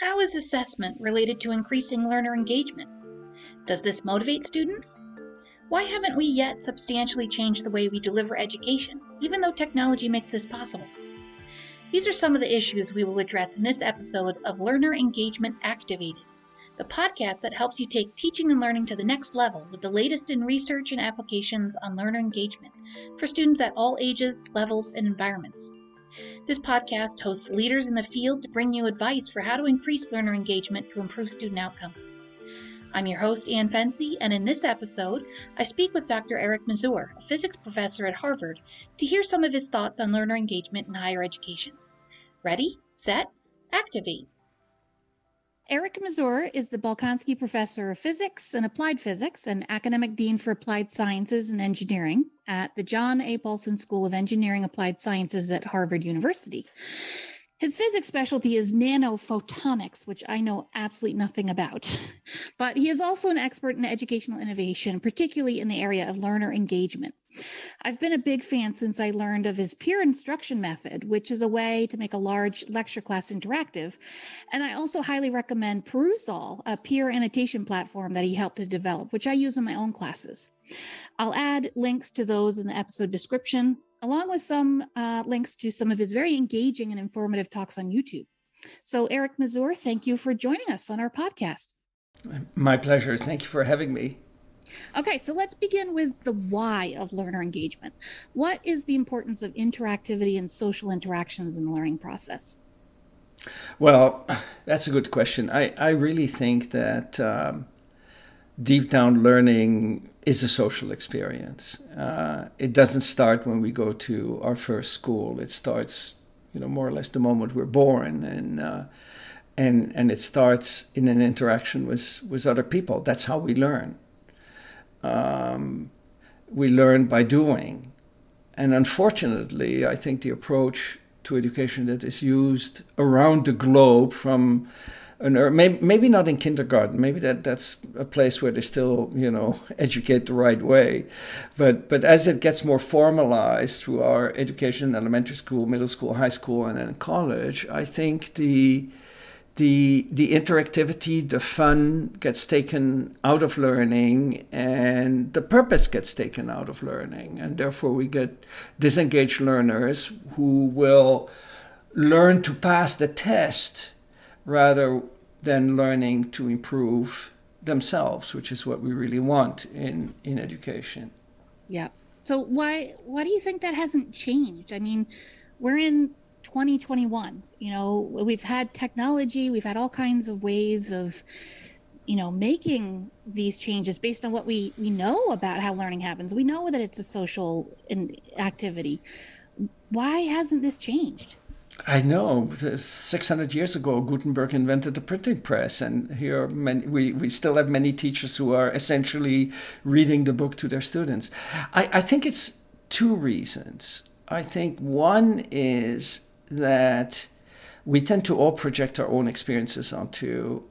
How is assessment related to increasing learner engagement? Does this motivate students? Why haven't we yet substantially changed the way we deliver education, even though technology makes this possible? These are some of the issues we will address in this episode of Learner Engagement Activated, the podcast that helps you take teaching and learning to the next level with the latest in research and applications on learner engagement for students at all ages, levels, and environments. This podcast hosts leaders in the field to bring you advice for how to increase learner engagement to improve student outcomes. I'm your host, Ann Fency, and in this episode, I speak with Dr. Eric Mazur, a physics professor at Harvard, to hear some of his thoughts on learner engagement in higher education. Ready, set, activate. Eric Mazur is the Balkanski Professor of Physics and Applied Physics and Academic Dean for Applied Sciences and Engineering at the John A. Paulson School of Engineering Applied Sciences at Harvard University. His physics specialty is nanophotonics, which I know absolutely nothing about. but he is also an expert in educational innovation, particularly in the area of learner engagement. I've been a big fan since I learned of his peer instruction method, which is a way to make a large lecture class interactive. And I also highly recommend Perusall, a peer annotation platform that he helped to develop, which I use in my own classes. I'll add links to those in the episode description along with some uh, links to some of his very engaging and informative talks on YouTube. So, Eric Mazur, thank you for joining us on our podcast. My pleasure. Thank you for having me. Okay, so let's begin with the why of learner engagement. What is the importance of interactivity and social interactions in the learning process? Well, that's a good question. I, I really think that um, deep down learning is a social experience. Uh, it doesn't start when we go to our first school. It starts, you know, more or less the moment we're born, and uh, and and it starts in an interaction with with other people. That's how we learn. Um, we learn by doing, and unfortunately, I think the approach to education that is used around the globe from an maybe, maybe not in kindergarten. Maybe that that's a place where they still you know educate the right way. But but as it gets more formalized through our education elementary school middle school high school and then college i think the the the interactivity the fun gets taken out of learning and the purpose gets taken out of learning. And therefore we get disengaged learners who will learn to pass the test rather than learning to improve themselves, which is what we really want in, in education. Yeah. So why why do you think that hasn't changed? I mean, we're in 2021. You know, we've had technology, we've had all kinds of ways of you know making these changes based on what we we know about how learning happens we know that it's a social activity why hasn't this changed I know. 600 years ago, Gutenberg invented the printing press, and here many, we, we still have many teachers who are essentially reading the book to their students. I, I think it's two reasons. I think one is that we tend to all project our own experiences onto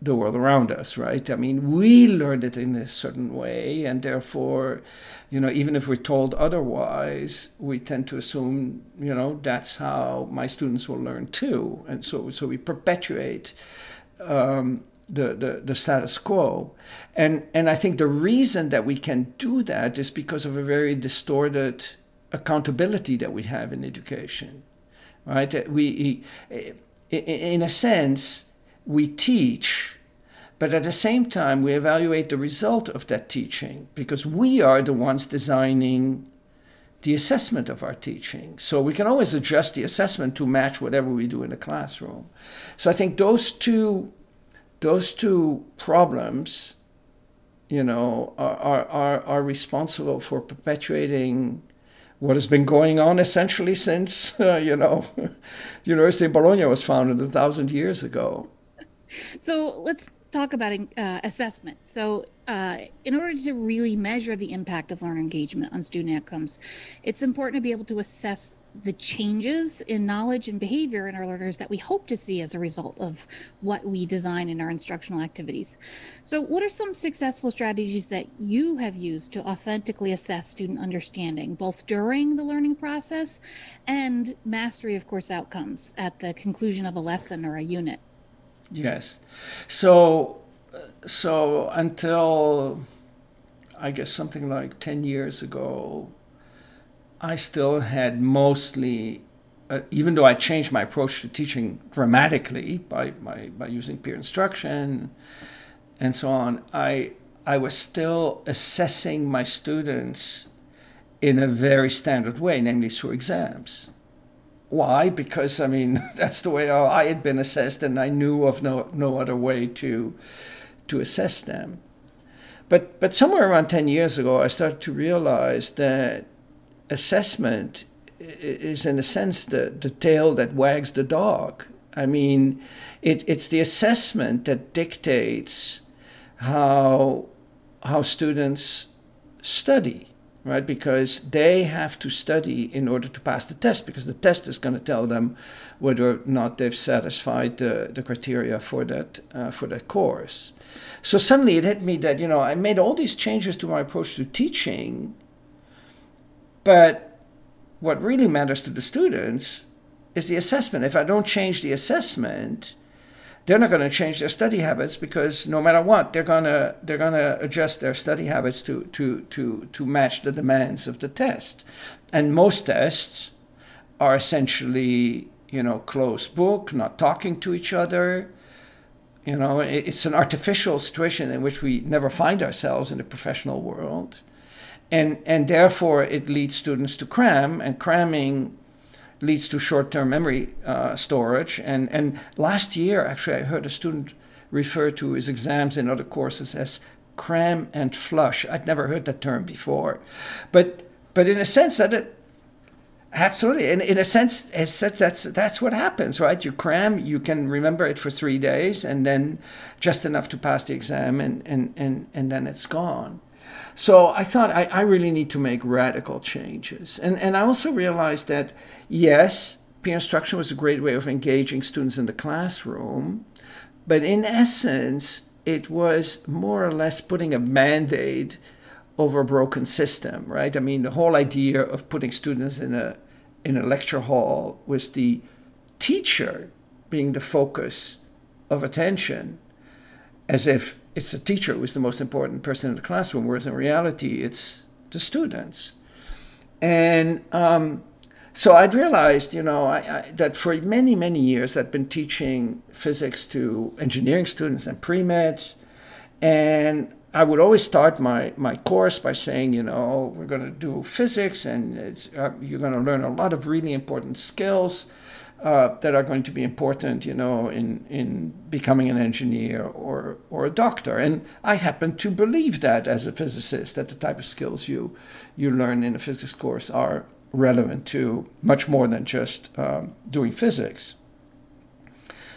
the world around us, right? I mean, we learned it in a certain way, and therefore, you know, even if we're told otherwise, we tend to assume, you know, that's how my students will learn too, and so so we perpetuate um, the, the the status quo, and and I think the reason that we can do that is because of a very distorted accountability that we have in education, right? That we, in a sense we teach, but at the same time, we evaluate the result of that teaching because we are the ones designing the assessment of our teaching. So we can always adjust the assessment to match whatever we do in the classroom. So I think those two, those two problems, you know, are, are, are responsible for perpetuating what has been going on essentially since, uh, you know, the University of Bologna was founded a thousand years ago so let's talk about uh, assessment. So, uh, in order to really measure the impact of learner engagement on student outcomes, it's important to be able to assess the changes in knowledge and behavior in our learners that we hope to see as a result of what we design in our instructional activities. So, what are some successful strategies that you have used to authentically assess student understanding, both during the learning process and mastery of course outcomes at the conclusion of a lesson or a unit? Yes. So, so until I guess something like 10 years ago, I still had mostly, uh, even though I changed my approach to teaching dramatically by, by, by using peer instruction and so on, I, I was still assessing my students in a very standard way, namely through exams. Why? Because I mean that's the way I had been assessed, and I knew of no no other way to to assess them. But but somewhere around ten years ago, I started to realize that assessment is in a sense the, the tail that wags the dog. I mean, it, it's the assessment that dictates how how students study right? Because they have to study in order to pass the test, because the test is going to tell them whether or not they've satisfied the, the criteria for that uh, for that course. So suddenly it hit me that you know I made all these changes to my approach to teaching, but what really matters to the students is the assessment. If I don't change the assessment, they're not going to change their study habits because no matter what, they're going to they're going to adjust their study habits to to to to match the demands of the test. And most tests are essentially you know closed book, not talking to each other. You know, it's an artificial situation in which we never find ourselves in the professional world. And, and therefore, it leads students to cram, and cramming leads to short-term memory uh, storage. And, and last year, actually, I heard a student refer to his exams in other courses as cram and flush. I'd never heard that term before, but but in a sense that it absolutely in, in a sense as that's that's what happens right you cram you can remember it for three days and then just enough to pass the exam and and and, and then it's gone so I thought I, I really need to make radical changes. And, and I also realized that, yes, peer instruction was a great way of engaging students in the classroom, but in essence, it was more or less putting a band aid over a broken system, right? I mean, the whole idea of putting students in a in a lecture hall was the teacher being the focus of attention, as if it's the teacher who is the most important person in the classroom, whereas in reality, it's the students. And um, so I'd realized, you know, I, I, that for many, many years I'd been teaching physics to engineering students and pre-meds. And I would always start my, my course by saying, you know, we're going to do physics and uh, you're going to learn a lot of really important skills uh, that are going to be important, you know, in, in becoming an engineer or, or a doctor. And I happen to believe that as a physicist, that the type of skills you, you learn in a physics course are relevant to much more than just um, doing physics.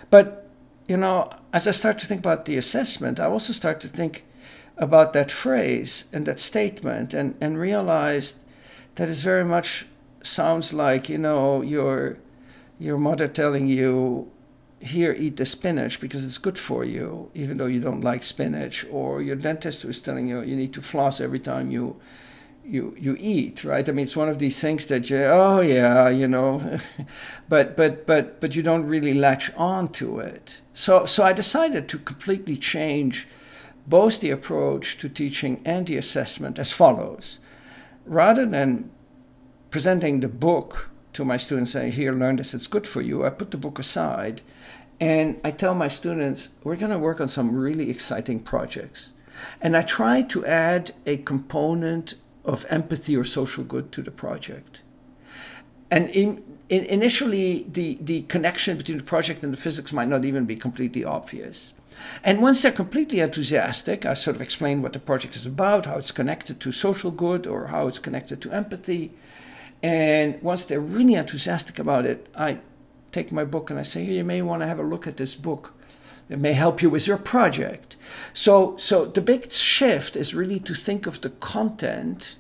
But, you know, as I start to think about the assessment, I also start to think about that phrase and that statement and, and realized that it very much sounds like, you know, you're your mother telling you, here, eat the spinach because it's good for you, even though you don't like spinach, or your dentist who is telling you you need to floss every time you you you eat, right? I mean, it's one of these things that you, oh yeah, you know, but but but but you don't really latch on to it. So so I decided to completely change both the approach to teaching and the assessment as follows. Rather than presenting the book to my students, I here, learn this, it's good for you. I put the book aside and I tell my students, we're going to work on some really exciting projects. And I try to add a component of empathy or social good to the project. And in, in, initially, the, the connection between the project and the physics might not even be completely obvious. And once they're completely enthusiastic, I sort of explain what the project is about, how it's connected to social good, or how it's connected to empathy. And once they're really enthusiastic about it, I take my book and I say, hey, you may want to have a look at this book. It may help you with your project. So, so the big shift is really to think of the content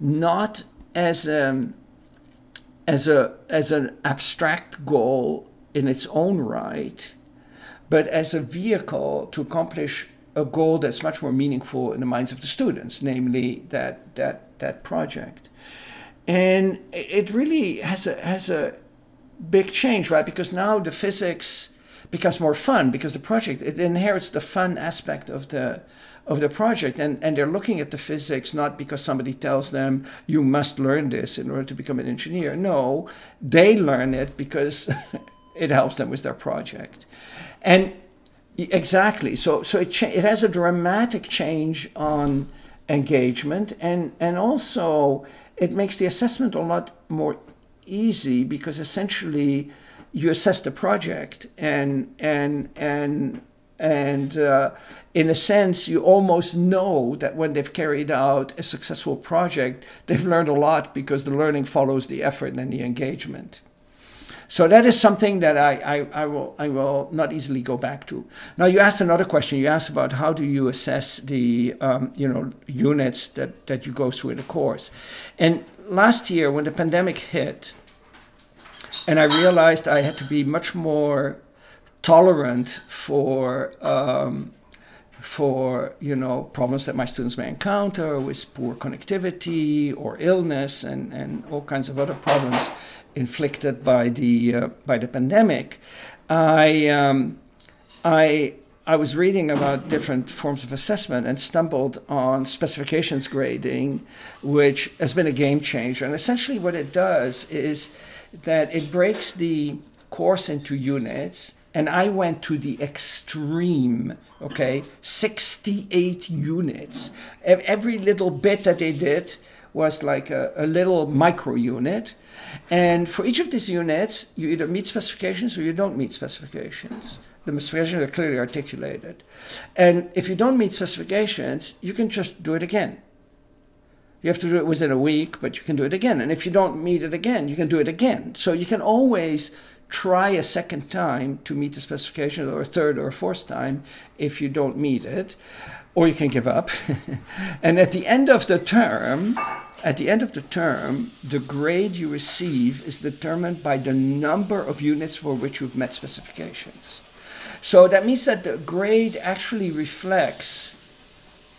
not as a, um, as a as an abstract goal in its own right, but as a vehicle to accomplish a goal that's much more meaningful in the minds of the students, namely that that that project. And it really has a has a big change, right? Because now the physics becomes more fun because the project it inherits the fun aspect of the of the project. And, and they're looking at the physics not because somebody tells them you must learn this in order to become an engineer. No they learn it because it helps them with their project. And exactly. So so it, cha- it has a dramatic change on engagement and and also it makes the assessment a lot more easy because essentially you assess the project and and and and uh, in a sense you almost know that when they've carried out a successful project they've learned a lot because the learning follows the effort and the engagement so that is something that I, I, I will I will not easily go back to. Now you asked another question. You asked about how do you assess the um, you know units that, that you go through in a course, and last year when the pandemic hit, and I realized I had to be much more tolerant for um, for you know problems that my students may encounter with poor connectivity or illness and, and all kinds of other problems inflicted by the uh, by the pandemic. I um, I I was reading about different forms of assessment and stumbled on specifications grading, which has been a game changer. And essentially, what it does is that it breaks the course into units. And I went to the extreme, okay, 68 units. Every little bit that they did was like a, a little micro unit. And for each of these units, you either meet specifications or you don't meet specifications. The specifications are clearly articulated. And if you don't meet specifications, you can just do it again. You have to do it within a week, but you can do it again. And if you don't meet it again, you can do it again. So you can always try a second time to meet the specification, or a third or a fourth time if you don't meet it, or you can give up. and at the end of the term, at the end of the term, the grade you receive is determined by the number of units for which you've met specifications. So that means that the grade actually reflects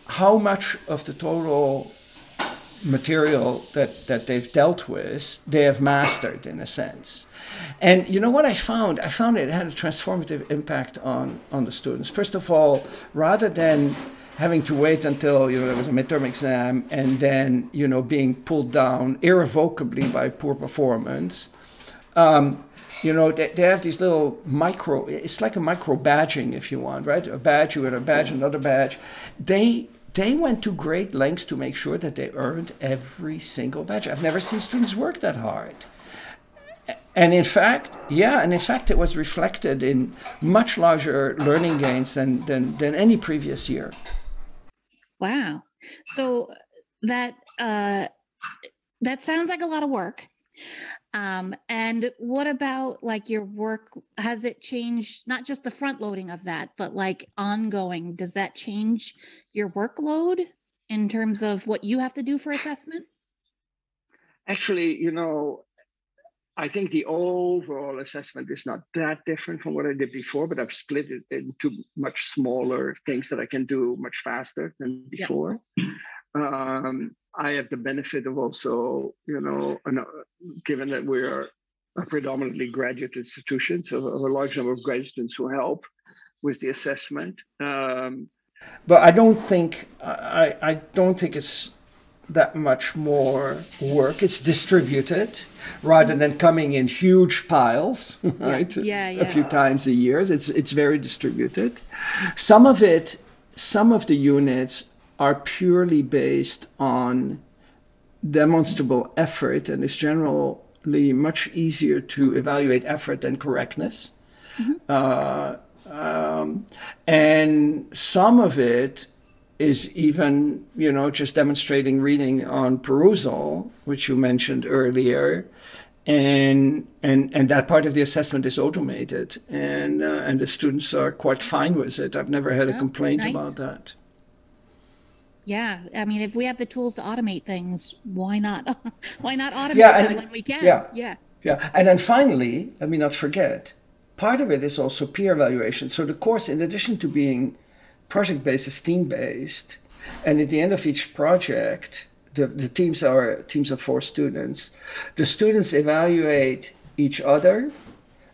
how much of the total material that, that they've dealt with, they have mastered in a sense. And you know what I found? I found it had a transformative impact on, on the students. First of all, rather than having to wait until you know there was a midterm exam and then you know being pulled down irrevocably by poor performance, um, you know they, they have these little micro. It's like a micro badging, if you want, right? A badge, you get a badge, another badge. They they went to great lengths to make sure that they earned every single badge. I've never seen students work that hard. And in fact, yeah, and in fact, it was reflected in much larger learning gains than, than, than any previous year. Wow. So that uh, that sounds like a lot of work. Um, and what about like your work? Has it changed not just the front loading of that, but like ongoing? Does that change your workload in terms of what you have to do for assessment? Actually, you know, I think the overall assessment is not that different from what I did before, but I've split it into much smaller things that I can do much faster than before. Um, I have the benefit of also, you know, given that we're a predominantly graduate institution, so a large number of graduate students who help with the assessment. Um, but I don't think I, I don't think it's that much more work. It's distributed rather than coming in huge piles, right? Yeah, yeah. A few times a year. It's it's very distributed. Some of it, some of the units are purely based on demonstrable effort and is generally much easier to evaluate effort than correctness. Mm-hmm. Uh, um, and some of it is even, you know, just demonstrating reading on Perusall, which you mentioned earlier. and and and that part of the assessment is automated, and uh, and the students are quite fine with it. I've never had a Oh, complaint nice. about that. Yeah, I mean, if we have the tools to automate things, why not? why not automate Yeah, them and- when we can? yeah. yeah, Yeah, and then finally, let me not forget, part of it is also peer evaluation. So the course, in addition to being project-based, is team-based, and at the end of each project, the, the teams are teams of four students. The students evaluate each other,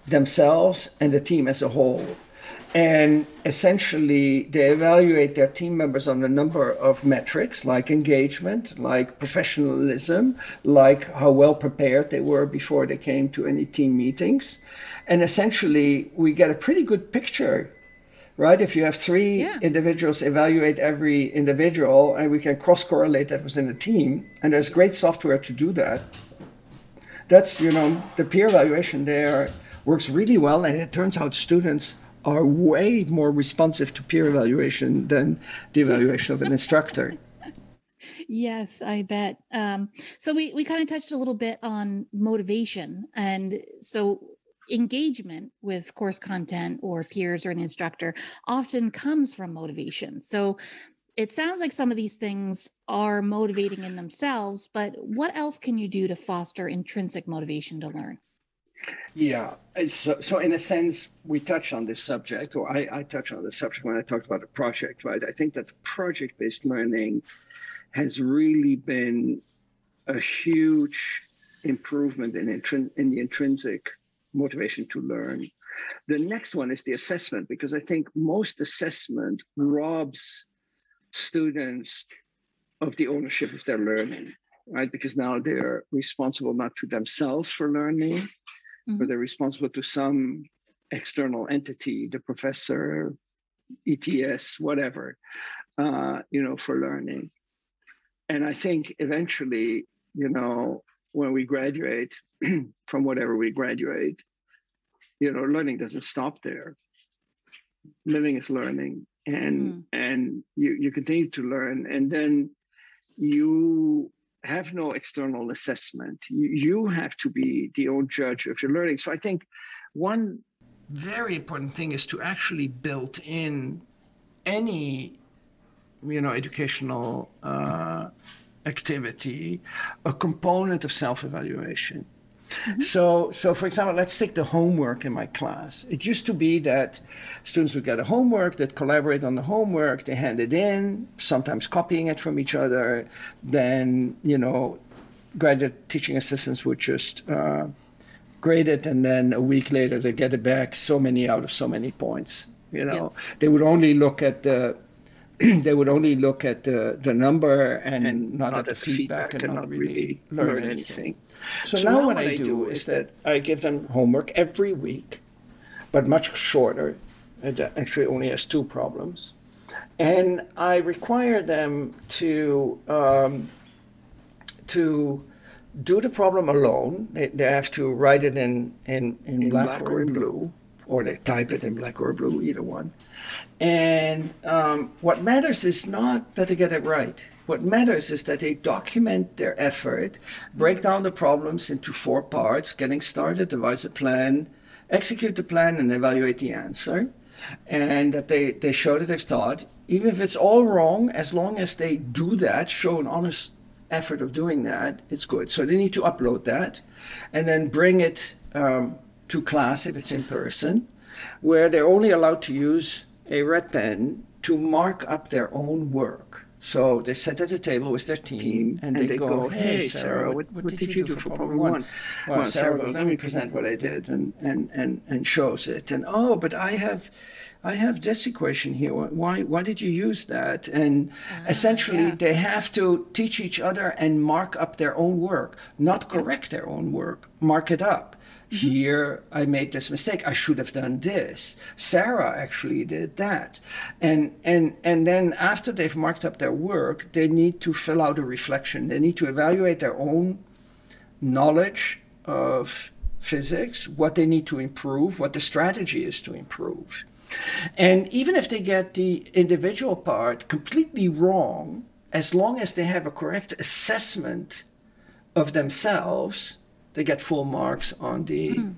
themselves, and the team as a whole. And essentially, they evaluate their team members on a number of metrics like engagement, like professionalism, like how well prepared they were before they came to any team meetings. And essentially, we get a pretty good picture, right? If you have three Yeah. individuals evaluate every individual, and we can cross correlate that within a team, and there's great software to do that that's you know the peer evaluation there works really well and it turns out students are way more responsive to peer evaluation than the evaluation of an instructor yes, I bet. Um, so we we kind of touched a little bit on motivation, and so engagement with course content or peers or an instructor often comes from motivation. So it sounds like some of these things are motivating in themselves, but what else can you do to foster intrinsic motivation to learn? yeah so, so in a sense we touched on this subject or I, I touched on this subject when i talked about a project right i think that project-based learning has really been a huge improvement in, intrin- in the intrinsic motivation to learn. The next one is the assessment because i think most assessment robs students of the ownership of their learning right? Because now they're responsible not to themselves for learning but Mhm. they're responsible to some external entity the professor ets whatever uh, you know for learning. And i think eventually you know when we graduate from whatever we graduate you know learning doesn't stop there. Living is learning and Mm. and you you continue to learn and then you have no external assessment. You, you have to be the own judge of your learning. So i think one very important thing is to actually build in any you know educational uh, activity a component of self-evaluation so, so for example, let's take the homework in my class. It used to be that students would get a homework, that collaborate on the homework, they hand it in, sometimes copying it from each other. Then, you know, graduate teaching assistants would just uh, grade it, and then a week later they get it back, so many out of so many points. You know, they would only look at the they would only look at the, the number and, not, at the feedback, and not really learn anything. So, now, what I do is that I give them homework every week, but much shorter. It actually only has two problems. And I require them to um, to do the problem alone. They, they have to write it in, in, in, black, or in blue, or they type it in black or blue, either one. And um, what matters is not that they get it right. What matters is that they document their effort, break down the problems into four parts getting started, devise a plan, execute the plan, and evaluate the answer. And that they, they show that they've thought, even if it's all wrong, as long as they do that, show an honest effort of doing that, it's good. So they need to upload that and then bring it um, to class if it's in person, where they're only allowed to use a red pen to mark up their own work. So they sit at the table with their team and, they, go, Hey, Sarah, what, what did you do for problem one? Well, Sarah goes, Let me present what I did and, and, and, and shows it. And oh, but I have. I have this equation here. Why, why did you use that? And ah, essentially, yeah. they have to teach each other and mark up their own work, not correct their own work, mark it up. Mm-hmm. Here, I made this mistake. I should have done this. Sarah actually did that. And, and, and then after they've marked up their work, they need to fill out a reflection. They need to evaluate their own knowledge of physics, what they need to improve, what the strategy is to improve. And even if they get the individual part completely wrong, as long as they have a correct assessment of themselves, they get full marks on the mm.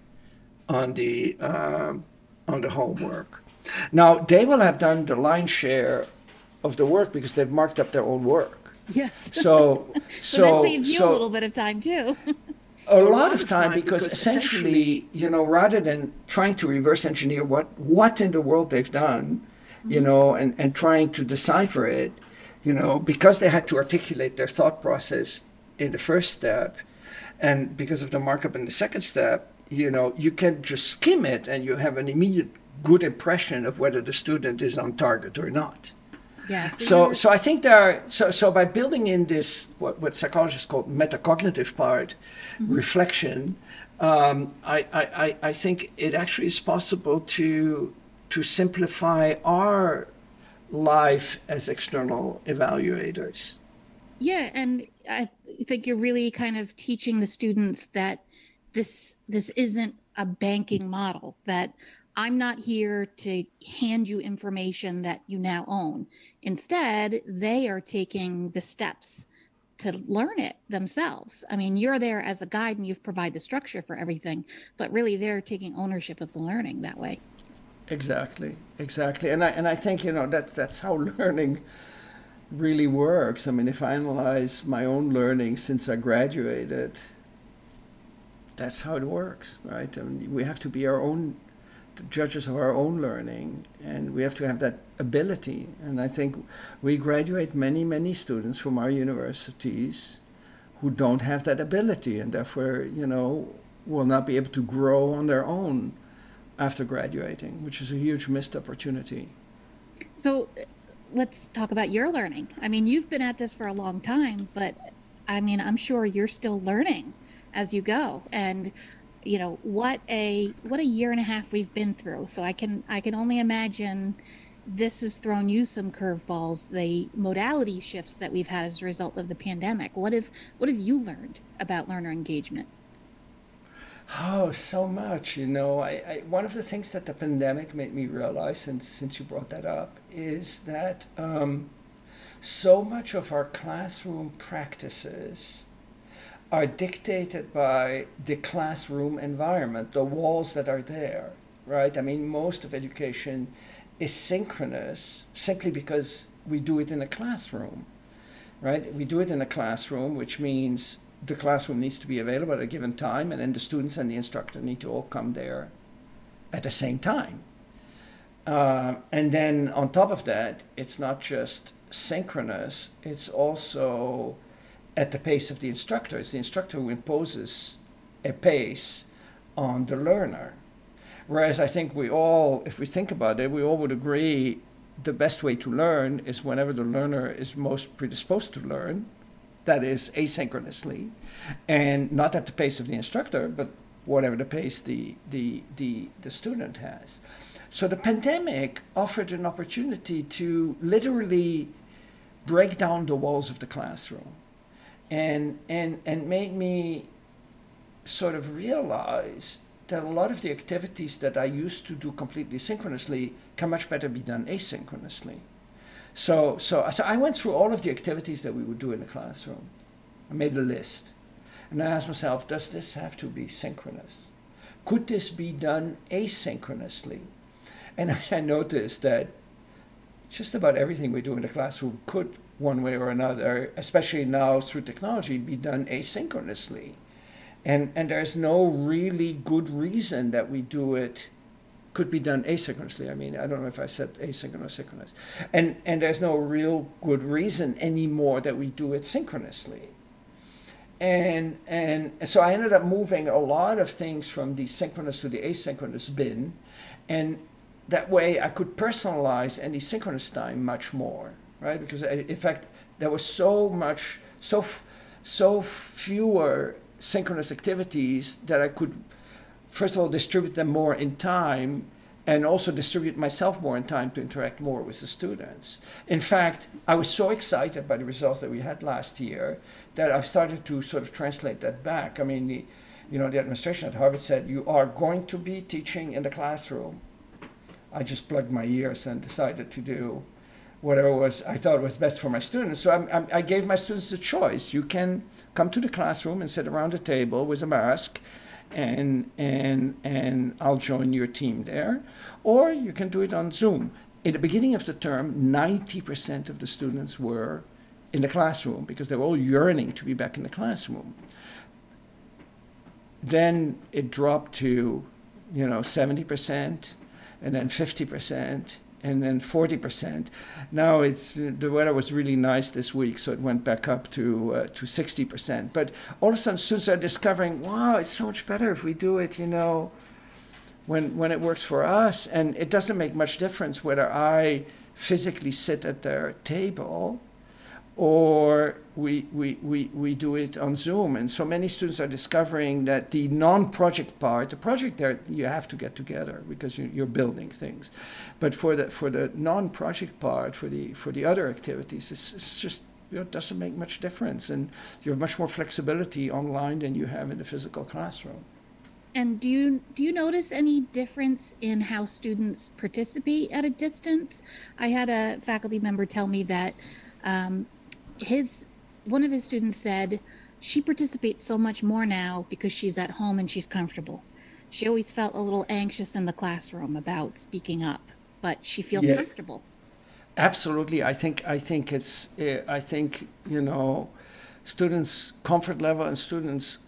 on the um, on the homework. Now they will have done the lion's share of the work because they've marked up their own work. Yes. So so, so that saves you so, a little bit of time too. a lot of time because essentially, you know, rather than trying to reverse engineer what what in the world they've done, you mm-hmm. know, and, and trying to decipher it, you know, because they had to articulate their thought process in the first step, and because of the markup in the second step, you know, you can just skim it and you have an immediate good impression of whether the student is on target or not. Yes. So, so I think there are so so by building in this what what psychologists call metacognitive part, mm-hmm. reflection, um, I, I I think it actually is possible to to simplify our life as external evaluators. Yeah, and I think you're really kind of teaching the students that this this isn't a banking model that I'm not here to hand you information that you now own. Instead, they are taking the steps to learn it themselves. I mean, you're there as a guide and you've provided the structure for everything, but really they're taking ownership of the learning that way. Exactly, exactly, and I and I think you know that that's how learning really works. I mean, if I analyze my own learning since I graduated, that's how it works, right? I mean, we have to be our own judges of our own learning, and we have to have that ability. And I think we graduate many, many students from our universities who don't have that ability, and therefore, you know, will not be able to grow on their own after graduating, which is a huge missed opportunity. So, let's talk about your learning. I mean, you've been at this for a long time, but I mean, I'm sure you're still learning as you go. And you know what a what a year and a half we've been through. So i can i can only imagine this has thrown you some curveballs the modality shifts that we've had as a result of the pandemic. What have what have you learned about learner engagement? Oh so much you know. I, I one of the things that the pandemic made me realize and since you brought that up is that um, so much of our classroom practices are dictated by the classroom environment, the walls that are there, right? I mean, most of education is synchronous simply because we do it in a classroom, right? We do it in a classroom, which means the classroom needs to be available at a given time, and then the students and the instructor need to all come there at the same time. Uh, and then on top of that, it's not just synchronous, it's also at the pace of the instructor. It's the instructor who imposes a pace on the learner. Whereas I think we all, if we think about it, we all would agree the best way to learn is whenever the learner is most predisposed to learn, that is asynchronously, and not at the pace of the instructor, but whatever the pace the, the, the, the student has. So the pandemic offered an opportunity to literally break down the walls of the classroom and and and made me sort of realize that a lot of the activities that I used to do completely synchronously can much better be done asynchronously. So, so, so I went through all of the activities that we would do in the classroom. I made a list. And I asked myself, does this have to be synchronous? Could this be done asynchronously? And I noticed that just about everything we do in the classroom could one way or another, especially now through technology, be done asynchronously. And, and there's no really good reason that we do it could be done asynchronously. I mean, I don't know if I said asynchronous, synchronous. And, and there's no real good reason anymore that we do it synchronously. And, and so I ended up moving a lot of things from the synchronous to the asynchronous bin. And that way I could personalize any synchronous time much more right? Because uh, in fact, there was so much, so so fewer synchronous activities that I could, first of all, distribute them more in time, and also distribute myself more in time to interact more with the students. In fact, I was so excited by the results that we had last year that I've started to sort of translate that back. I mean, the, you know, the administration at Harvard said you are going to be teaching in the classroom. I just plugged my ears and decided to do whatever was I thought was best for my students. So I'm, I'm, i gave my students a choice. You can come to the classroom and sit around a table with a mask, and and and I'll join your team there, or you can do it on Zoom. In the beginning of the term, 90% of the students were in the classroom because they were all yearning to be back in the classroom. Then it dropped to, you know, 70%, and then 50%, and then 40%. Now it's the weather was really nice this week, so it went back up to uh, to 60%. But all of a sudden, students are discovering, wow, it's so much better if we do it, you know, when when it works for us, and it doesn't make much difference whether I physically sit at their table or we, we, we, we do it on Zoom. And so many students are discovering that the non project part, the project there, you have to get together because you, are building things. But for the, for the non project part, for the, for the other activities, it's, it's just you know, it doesn't make much difference. And you have much more flexibility online than you have in the physical classroom. And do you do you notice any difference in how students participate at a distance? I had a faculty member tell me that um, his one of his students said she participates so much more now because she's at home and she's comfortable. She always felt a little anxious in the classroom about speaking up, but she feels yeah. comfortable. Absolutely, I think I think it's uh, I think you know students' comfort level and students'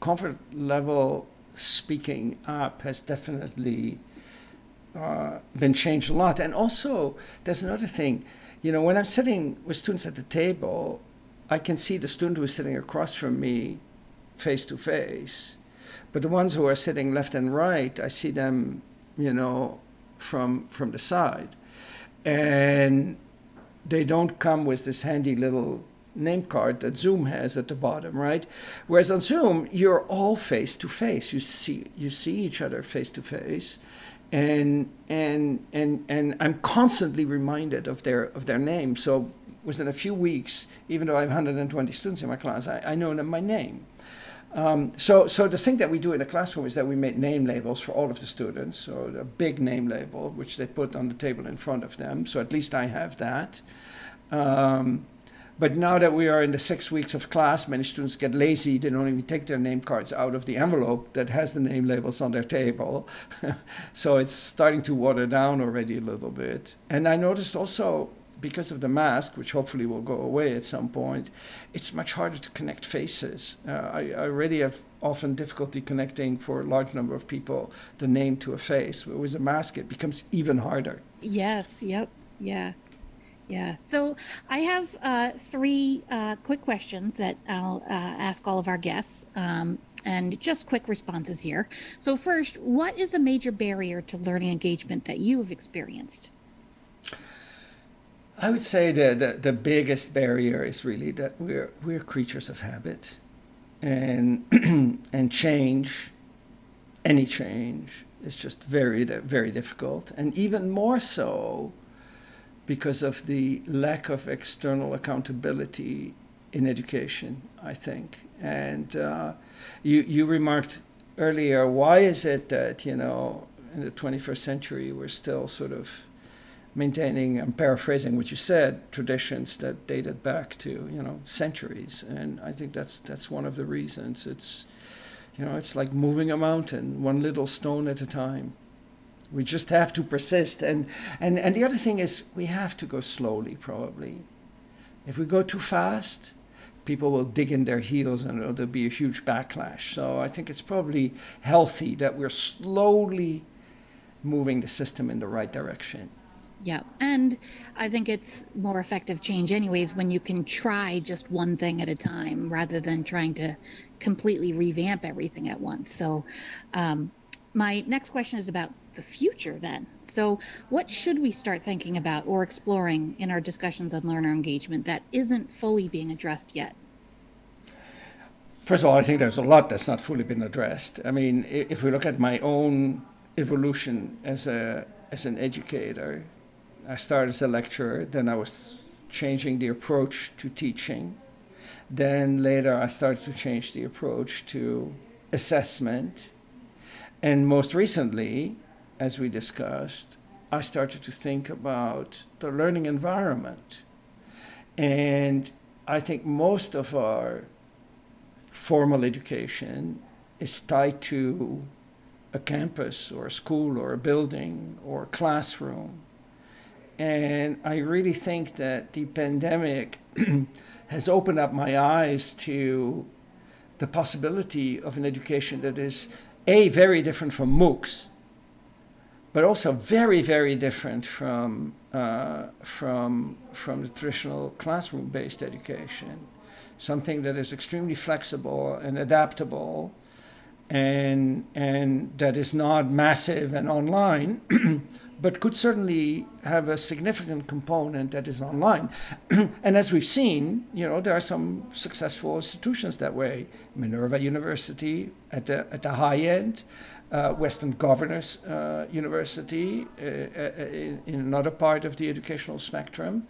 comfort level speaking up has definitely uh, been changed a lot. And also, there's another thing you know, when I'm sitting with students at the table, I can see the student who's sitting across from me face to face. But the ones who are sitting left and right, I see them, you know, from from the side. And they don't come with this handy little name card that Zoom has at the bottom, right? Whereas on Zoom, you're all face to face. You see you see each other face to face and and and and I'm constantly reminded of their of their name. So within a few weeks, even though I have 120 students in my class, I, I know them by name. Um, so, so the thing that we do in the classroom is that we make name labels for all of the students. So a big name label, which they put on the table in front of them. So at least I have that. Um, but now that we are in the six weeks of class, many students get lazy. They don't even take their name cards out of the envelope that has the name labels on their table. so it's starting to water down already a little bit. And I noticed also because of the mask, which hopefully will go away at some point, it's much harder to connect faces. Uh, I, I, already have often difficulty connecting for a large number of people the name to a face. With a mask, it becomes even harder. Yes, yep, yeah. Yeah. So I have uh, three uh, quick questions that I'll uh, ask all of our guests. Um, and just quick responses here. So, first, what is a major barrier to learning engagement that you have experienced? I would say that the, the biggest barrier is really that we're we're creatures of habit, and and change, any change, is just very very difficult, and even more so because of the lack of external accountability in education, I think. And uh, you, you remarked earlier, why is it that, you know, in the 21st century, we're still sort of maintaining, I'm paraphrasing what you said, traditions that dated back to, you know, centuries. And I think that's, that's one of the reasons. It's, you know, it's like moving a mountain, one little stone at a time. We just have to persist. And, and, and the other thing is, we have to go slowly, probably. If we go too fast, people will dig in their heels and there'll be a huge backlash. So I think it's probably healthy that we're slowly moving the system in the right direction. Yeah. And I think it's more effective change, anyways, when you can try just one thing at a time rather than trying to completely revamp everything at once. So, um, my next question is about the future then. So, what should we start thinking about or exploring in our discussions on learner engagement that isn't fully being addressed yet? First of all, I think there's a lot that's not fully been addressed. I mean, if we look at my own evolution as a as an educator, I started as a lecturer, then I was changing the approach to teaching. Then later I started to change the approach to assessment and most recently, as we discussed, I started to think about the learning environment. And I think most of our formal education is tied to a campus or a school or a building or a classroom. And I really think that the pandemic has opened up my eyes to the possibility of an education that is a very different from MOOCs, but also very very different from uh, from from the traditional classroom-based education. Something that is extremely flexible and adaptable, and and that is not massive and online, but could certainly have a significant component that is online. and as we've seen, you know, there are some successful institutions that way. Minerva University at the at the high end, uh, Western Governors uh, University uh, uh, in, in, another part of the educational spectrum.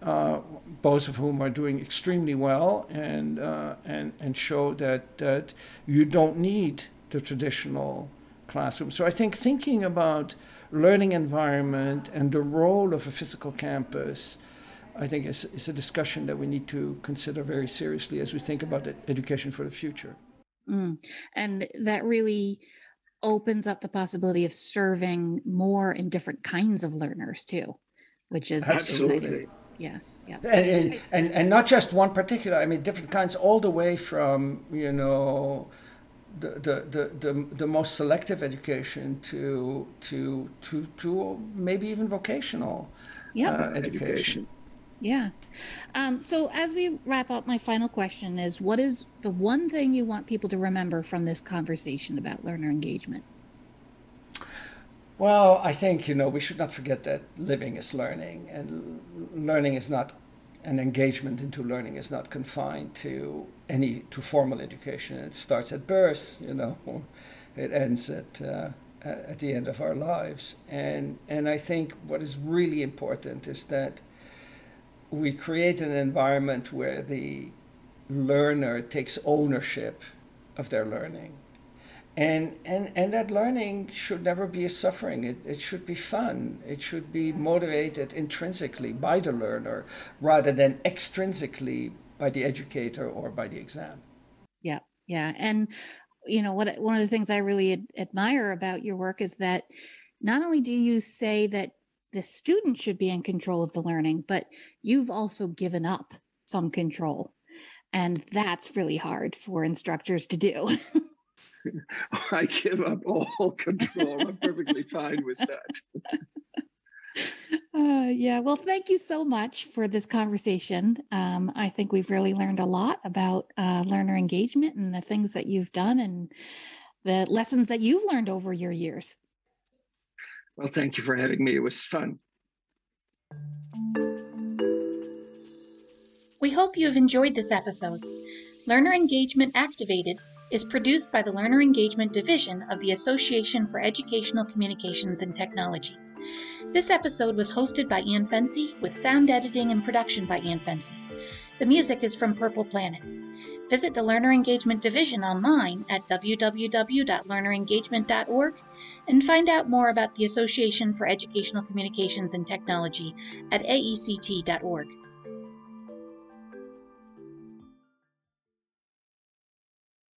Uh, both of whom are doing extremely well and and and show that that you don't need the traditional classroom. So I think thinking about learning environment and the role of a physical campus, I think is, is a discussion that we need to consider very seriously as we think about education for the future. Mm. And that really opens up the possibility of serving more and different kinds of learners too, which is absolutely exciting. yeah. Yeah. And, and and not just one particular. I mean, different kinds, all the way from you know the, the, the, the, most selective education to to to to maybe even vocational yep. uh, education. Yeah. Um, so as we wrap up, my final question is: What is the one thing you want people to remember from this conversation about learner engagement? Well, I think you know we should not forget that living is learning, and learning is not and engagement into learning is not confined to any to formal education. It starts at birth, you know, it ends at uh, at the end of our lives. And and I think what is really important is that we create an environment where the learner takes ownership of their learning. And and and that learning should never be a suffering. It, it should be fun. It should be motivated intrinsically by the learner rather than extrinsically by the educator or by the exam. Yeah yeah. And you know what one of the things i really ad- admire about your work is that not only do you say that the student should be in control of the learning but you've also given up some control and that's really hard for instructors to do I give up all control. I'm perfectly fine with that. Uh, yeah, well, thank you so much for this conversation. Um, I think we've really learned a lot about uh, learner engagement and the things that you've done and the lessons that you've learned over your years. Well, thank you for having me. It was fun. We hope you have enjoyed this episode. Learner Engagement Activated is produced by the Learner Engagement Division of the Association for Educational Communications and Technology. This episode was hosted by Ian Fency with sound editing and production by Ian Fency. The music is from Purple Planet. Visit the Learner Engagement Division online at www.learnerengagement.org and find out more about the Association for Educational Communications and Technology at aect.org.